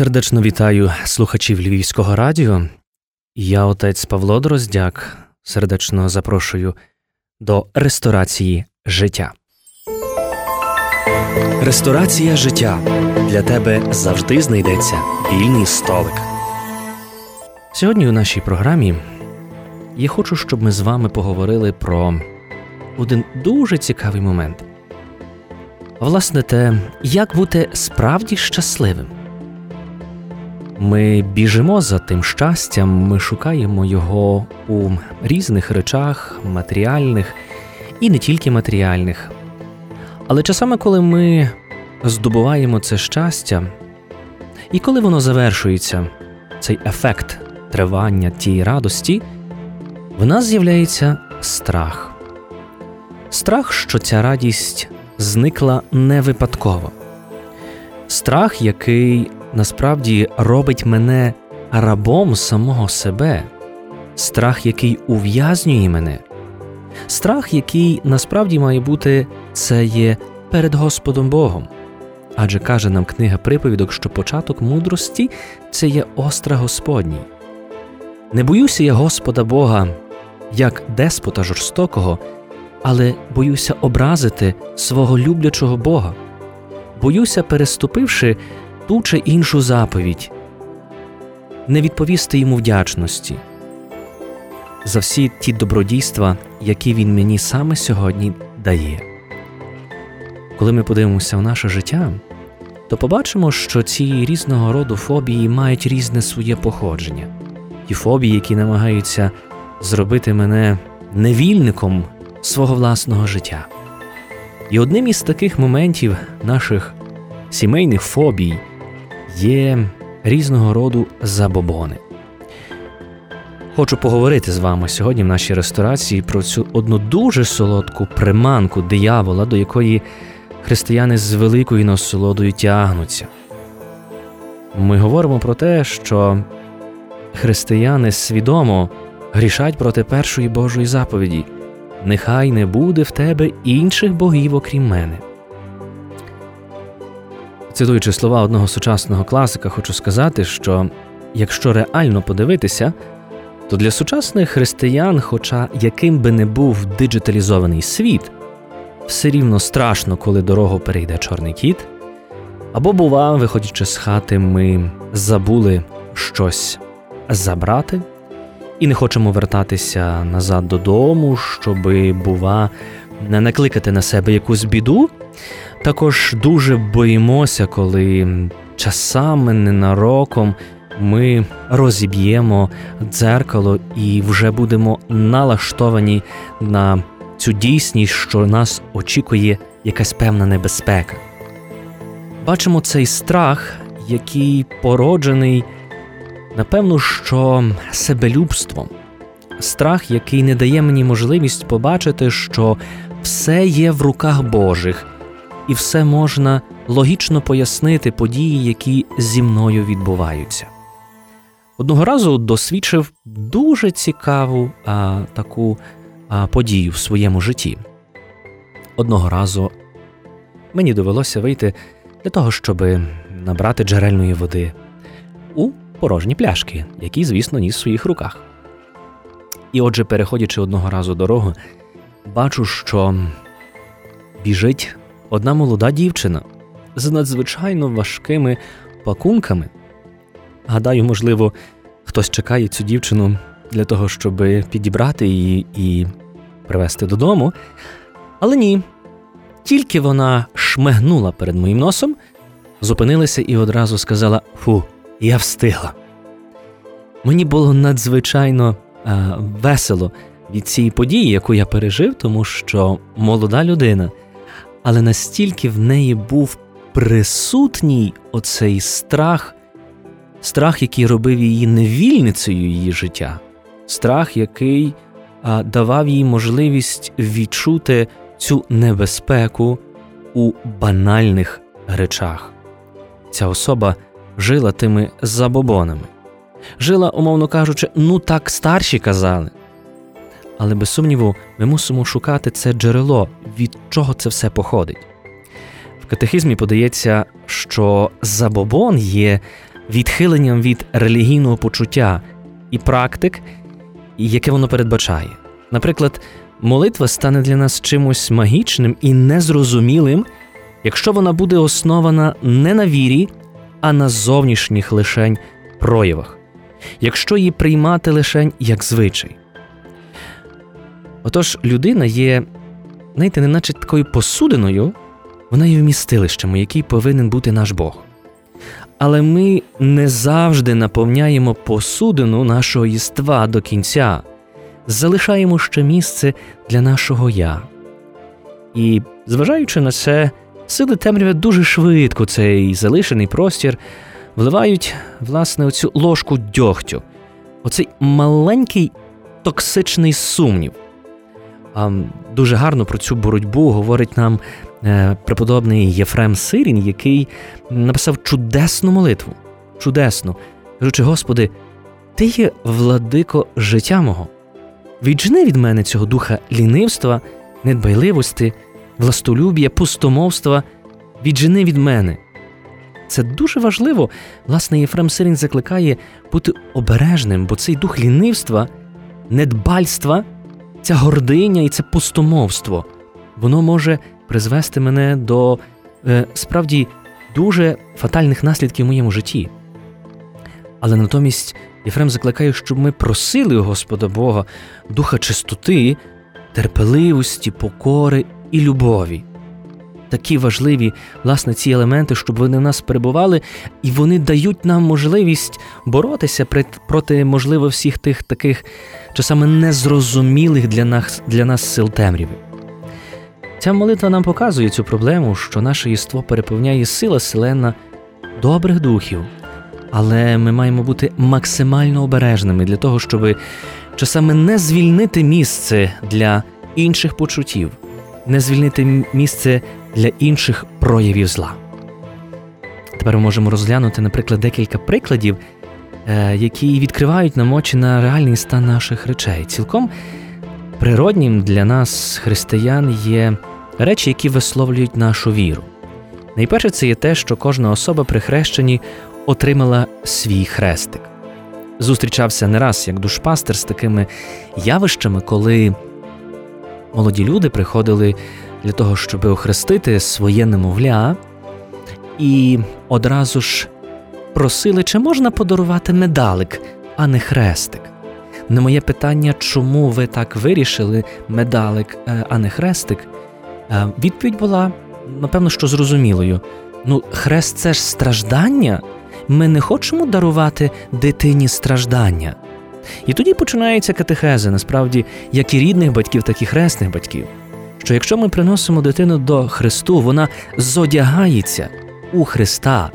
Сердечно вітаю слухачів Львівського радіо. Я, отець Павло Дроздяк, сердечно запрошую до ресторації життя. Ресторація життя для тебе завжди знайдеться вільний столик. Сьогодні у нашій програмі я хочу, щоб ми з вами поговорили про один дуже цікавий момент. Власне, те, як бути справді щасливим. Ми біжимо за тим щастям, ми шукаємо його у різних речах, матеріальних і не тільки матеріальних. Але часами, коли ми здобуваємо це щастя, і коли воно завершується, цей ефект тривання тієї радості, в нас з'являється страх. Страх, що ця радість зникла не випадково. Страх, який насправді робить мене рабом самого себе, страх, який ув'язнює мене, страх, який насправді має бути, це є перед Господом Богом. Адже каже нам книга приповідок, що початок мудрості це є остра Господній. Не боюся я Господа Бога, як деспота жорстокого, але боюся образити свого люблячого Бога, боюся, переступивши ту чи іншу заповідь, не відповісти йому вдячності за всі ті добродійства, які він мені саме сьогодні дає. Коли ми подивимося в наше життя, то побачимо, що ці різного роду фобії мають різне своє походження, ті фобії, які намагаються зробити мене невільником свого власного життя. І одним із таких моментів наших сімейних фобій є різного роду забобони. Хочу поговорити з вами сьогодні в нашій ресторації про цю одну дуже солодку приманку диявола, до якої християни з великою насолодою тягнуться. Ми говоримо про те, що християни свідомо грішать проти першої Божої заповіді Нехай не буде в тебе інших богів, окрім мене. Цитуючи слова одного сучасного класика, хочу сказати, що якщо реально подивитися, то для сучасних християн, хоча яким би не був диджиталізований світ, все рівно страшно, коли дорогу перейде чорний кіт, або, бува, виходячи з хати, ми забули щось забрати і не хочемо вертатися назад додому, щоби, бува, не накликати на себе якусь біду. Також дуже боїмося, коли часами ненароком ми розіб'ємо дзеркало і вже будемо налаштовані на цю дійсність, що нас очікує якась певна небезпека. Бачимо цей страх, який породжений, напевно, що себелюбством, страх, який не дає мені можливість побачити, що все є в руках Божих і все можна логічно пояснити події, які зі мною відбуваються. Одного разу досвідчив дуже цікаву а, таку а, подію в своєму житті. Одного разу мені довелося вийти для того, щоб набрати джерельної води у порожні пляшки, які, звісно, ніс в своїх руках. І отже, переходячи одного разу дорогу, бачу, що біжить одна молода дівчина з надзвичайно важкими пакунками. Гадаю, можливо, хтось чекає цю дівчину для того, щоб підібрати її і привезти додому. Але ні, тільки вона шмигнула перед моїм носом, зупинилася і одразу сказала: Фу, я встигла. Мені було надзвичайно а, весело від цієї події, яку я пережив, тому що молода людина але настільки в неї був присутній оцей страх, страх, який робив її невільницею її життя, страх, який а, давав їй можливість відчути цю небезпеку у банальних речах. Ця особа жила тими забобонами, жила, умовно кажучи, ну так старші казали. Але без сумніву, ми мусимо шукати це джерело, від чого це все походить. В катехизмі подається, що забобон є відхиленням від релігійного почуття і практик, яке воно передбачає. Наприклад, молитва стане для нас чимось магічним і незрозумілим, якщо вона буде основана не на вірі, а на зовнішніх лишень проявах, якщо її приймати лишень як звичай. Отож, людина є, знаєте, неначе такою посудиною, вона є вмістилищем, у якій повинен бути наш Бог. Але ми не завжди наповняємо посудину нашого єства до кінця, залишаємо ще місце для нашого я. І, зважаючи на це, сили темряви дуже швидко цей залишений простір вливають, власне, оцю ложку дьогтю, оцей маленький токсичний сумнів. Дуже гарно про цю боротьбу говорить нам е, преподобний Єфрем Сирін, який написав чудесну молитву. Чудесну, кажучи, Господи, Ти є владико життя мого. Віджени від мене цього духа лінивства, недбайливості, властолюб'я, пустомовства, віджени від мене. Це дуже важливо. Власне, Єфрем Сирін закликає бути обережним, бо цей дух лінивства, недбальства, ця гординя і це пустомовство, воно може призвести мене до е, справді дуже фатальних наслідків в моєму житті. Але натомість Єфрем закликає, щоб ми просили Господа Бога духа чистоти, терпеливості, покори і любові. Такі важливі, власне, ці елементи, щоб вони в нас перебували, і вони дають нам можливість боротися проти, можливо, всіх тих таких часами незрозумілих для нас для нас сил темряви. Ця молитва нам показує цю проблему, що наше єство переповняє сила селена добрих духів, але ми маємо бути максимально обережними для того, щоб часами не звільнити місце для інших почуттів, не звільнити місце для інших проявів зла. Тепер ми можемо розглянути, наприклад, декілька прикладів, е, які відкривають нам очі на реальний стан наших речей. Цілком природнім для нас, християн, є речі, які висловлюють нашу віру. Найперше, це є те, що кожна особа при хрещенні отримала свій хрестик. Зустрічався не раз як душпастер з такими явищами, коли молоді люди приходили для того, щоб охрестити своє немовля, і одразу ж просили, чи можна подарувати медалик, а не хрестик. На моє питання, чому ви так вирішили медалик, е, а не хрестик, е, відповідь була напевно, що зрозумілою. Ну, хрест це ж страждання. Ми не хочемо дарувати дитині страждання. І тоді починається катехези, насправді, як і рідних батьків, так і хресних батьків. Що якщо ми приносимо дитину до Христу, вона зодягається у Христа,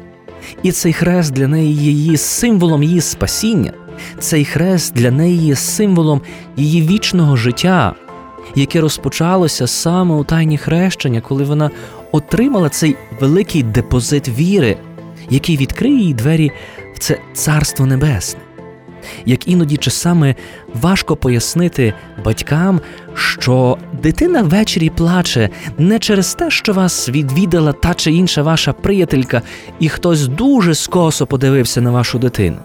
і цей хрест для неї є її символом її спасіння, цей хрест для неї є символом її вічного життя, яке розпочалося саме у тайні хрещення, коли вона отримала цей великий депозит віри, який відкриє їй двері в це Царство Небесне. Як іноді часами важко пояснити батькам, що дитина ввечері плаче не через те, що вас відвідала та чи інша ваша приятелька, і хтось дуже скосо подивився на вашу дитину.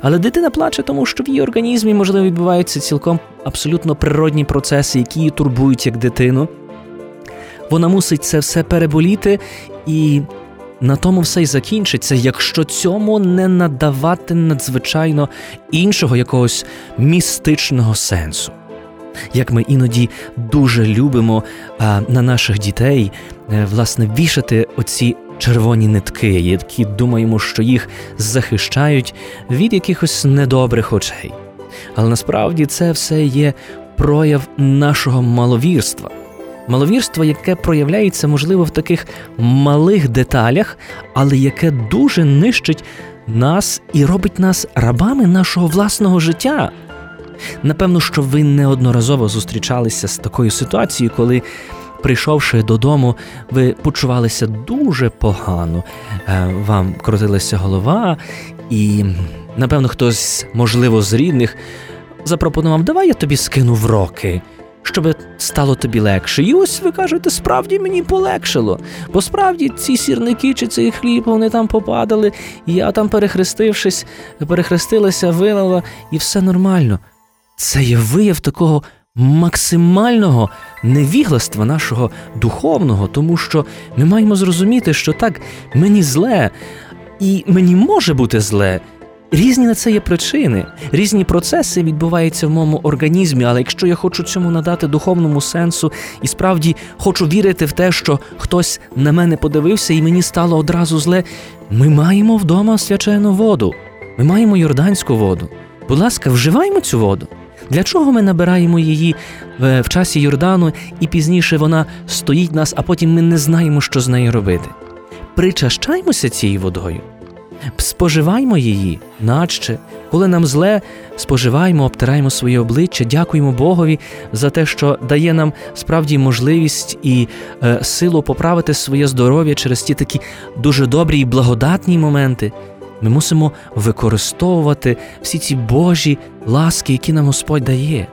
Але дитина плаче, тому що в її організмі, можливо, відбуваються цілком абсолютно природні процеси, які її турбують як дитину. Вона мусить це все переболіти, і на тому все й закінчиться, якщо цьому не надавати надзвичайно іншого якогось містичного сенсу. Як ми іноді дуже любимо а, на наших дітей, е, власне, вішати оці червоні нитки, які думаємо, що їх захищають від якихось недобрих очей. Але насправді це все є прояв нашого маловірства. Маловірство, яке проявляється, можливо, в таких малих деталях, але яке дуже нищить нас і робить нас рабами нашого власного життя. Напевно, що ви неодноразово зустрічалися з такою ситуацією, коли прийшовши додому, ви почувалися дуже погано, е, вам крутилася голова, і, напевно, хтось, можливо, з рідних запропонував, давай я тобі скину в роки, щоб стало тобі легше. І ось ви кажете, справді мені полегшило. Бо справді ці сірники чи цей хліб вони там попадали, і я там, перехрестившись, перехрестилася, вилила, і все нормально. Це є вияв такого максимального невігластва нашого духовного, тому що ми маємо зрозуміти, що так, мені зле, і мені може бути зле. Різні на це є причини, різні процеси відбуваються в моєму організмі, але якщо я хочу цьому надати духовному сенсу і справді хочу вірити в те, що хтось на мене подивився і мені стало одразу зле, ми маємо вдома свячену воду, ми маємо йорданську воду. Будь ласка, вживаємо цю воду. Для чого ми набираємо її в, в часі Йордану, і пізніше вона стоїть нас, а потім ми не знаємо, що з нею робити? Причащаймося цією водою, споживаймо її, наче, коли нам зле, споживаємо, обтираємо своє обличчя, дякуємо Богові за те, що дає нам справді можливість і е, силу поправити своє здоров'я через ті такі дуже добрі і благодатні моменти. Ми мусимо використовувати всі ці Божі ласки, які нам Господь дає.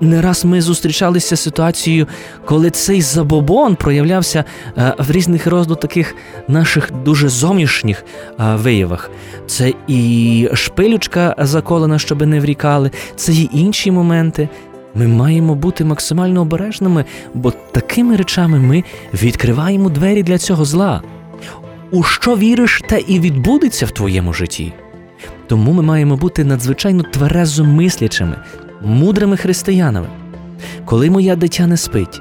Не раз ми зустрічалися з ситуацією, коли цей забобон проявлявся е, в різних роду таких наших дуже зовнішніх е, виявах. Це і шпилючка заколена, щоб не врікали, це і інші моменти. Ми маємо бути максимально обережними, бо такими речами ми відкриваємо двері для цього зла у що віриш, те і відбудеться в твоєму житті. Тому ми маємо бути надзвичайно тверезо мислячими, мудрими християнами. Коли моя дитя не спить,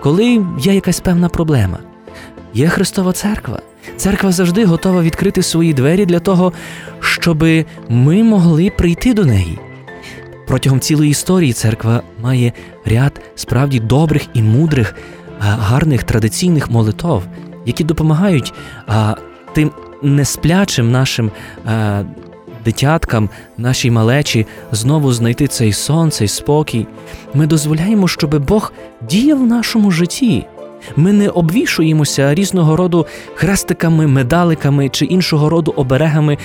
коли є якась певна проблема, є Христова Церква. Церква завжди готова відкрити свої двері для того, щоб ми могли прийти до неї. Протягом цілої історії церква має ряд справді добрих і мудрих, гарних традиційних молитов, які допомагають а, тим несплячим нашим а, дитяткам, нашій малечі знову знайти цей сон, цей спокій. Ми дозволяємо, щоб Бог діяв в нашому житті. Ми не обвішуємося різного роду хрестиками, медаликами чи іншого роду оберегами,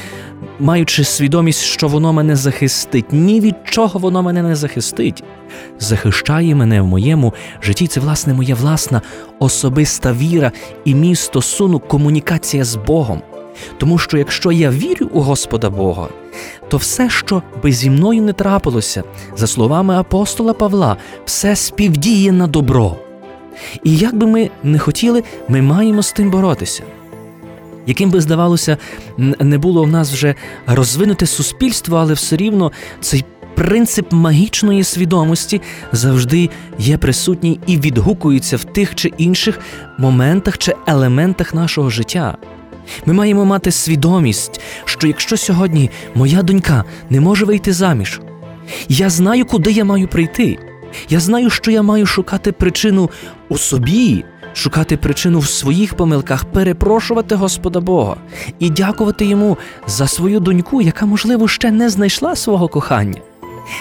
маючи свідомість, що воно мене захистить. Ні від чого воно мене не захистить. Захищає мене в моєму житті. Це, власне, моя власна особиста віра і мій стосунок, комунікація з Богом. Тому що якщо я вірю у Господа Бога, то все, що би зі мною не трапилося, за словами апостола Павла, все співдіє на добро. І як би ми не хотіли, ми маємо з тим боротися. Яким би здавалося, не було в нас вже розвинуте суспільство, але все рівно цей принцип магічної свідомості завжди є присутній і відгукується в тих чи інших моментах чи елементах нашого життя. Ми маємо мати свідомість, що якщо сьогодні моя донька не може вийти заміж, я знаю, куди я маю прийти. Я знаю, що я маю шукати причину у собі, шукати причину в своїх помилках, перепрошувати Господа Бога і дякувати йому за свою доньку, яка, можливо, ще не знайшла свого кохання.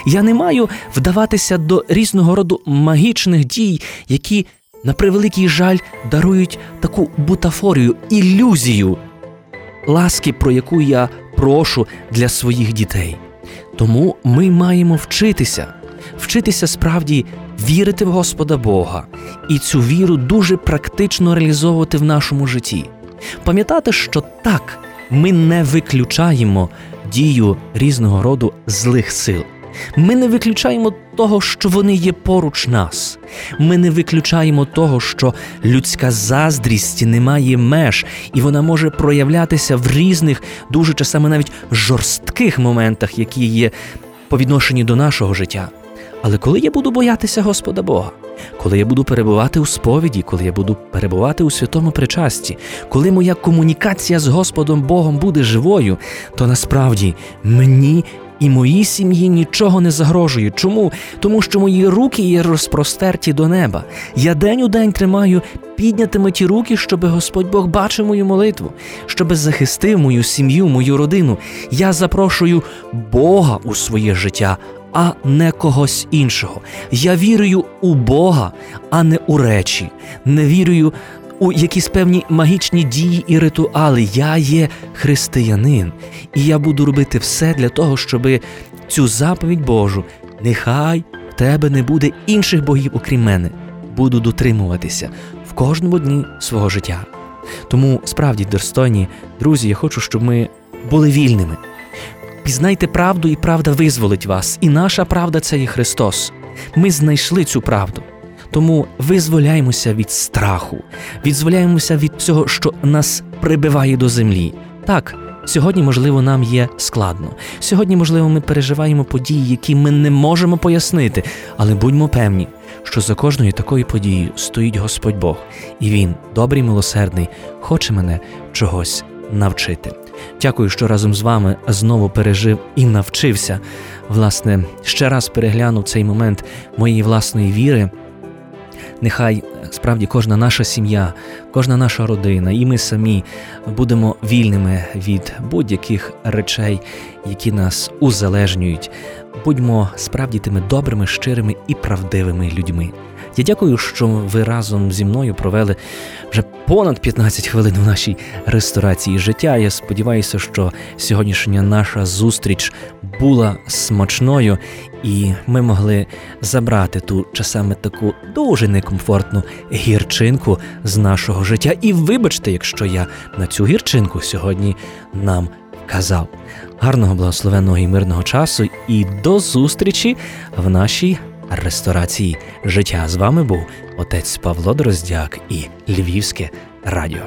Я не маю вдаватися до різного роду магічних дій, які, на превеликий жаль, дарують таку бутафорію, ілюзію ласки, про яку я прошу для своїх дітей. Тому ми маємо вчитися вчитися справді вірити в Господа Бога і цю віру дуже практично реалізовувати в нашому житті. Пам'ятати, що так, ми не виключаємо дію різного роду злих сил. Ми не виключаємо того, що вони є поруч нас. Ми не виключаємо того, що людська заздрість не має меж, і вона може проявлятися в різних, дуже часами навіть жорстких моментах, які є по відношенню до нашого життя. Але коли я буду боятися Господа Бога, коли я буду перебувати у сповіді, коли я буду перебувати у святому причасті, коли моя комунікація з Господом Богом буде живою, то насправді мені і моїй сім'ї нічого не загрожує. Чому? Тому що мої руки є розпростерті до неба. Я день у день тримаю піднятими ті руки, щоб Господь Бог бачив мою молитву, щоб захистив мою сім'ю, мою родину. Я запрошую Бога у своє життя а не когось іншого. Я вірую у Бога, а не у речі. Не вірую у якісь певні магічні дії і ритуали. Я є християнин, і я буду робити все для того, щоб цю заповідь Божу нехай в тебе не буде інших богів, окрім мене. Буду дотримуватися в кожному дні свого життя. Тому справді, достойні друзі, я хочу, щоб ми були вільними. Пізнайте правду, і правда визволить вас. І наша правда це є Христос. Ми знайшли цю правду. Тому визволяємося від страху, відзволяємося від цього, що нас прибиває до землі. Так, сьогодні, можливо, нам є складно. Сьогодні, можливо, ми переживаємо події, які ми не можемо пояснити, але будьмо певні, що за кожною такою подією стоїть Господь Бог, і Він, добрий, милосердний, хоче мене чогось навчити. Дякую, що разом з вами знову пережив і навчився. Власне, ще раз переглянув цей момент моєї власної віри. Нехай справді кожна наша сім'я, кожна наша родина, і ми самі будемо вільними від будь-яких речей, які нас узалежнюють. Будьмо справді тими добрими, щирими і правдивими людьми. Я дякую, що ви разом зі мною провели вже понад 15 хвилин в нашій ресторації життя. Я сподіваюся, що сьогоднішня наша зустріч була смачною, і ми могли забрати ту часами таку дуже некомфортну гірчинку з нашого життя. І вибачте, якщо я на цю гірчинку сьогодні нам казав. Гарного благословенного і мирного часу і до зустрічі в нашій ресторації життя. З вами був отець Павло Дроздяк і Львівське радіо.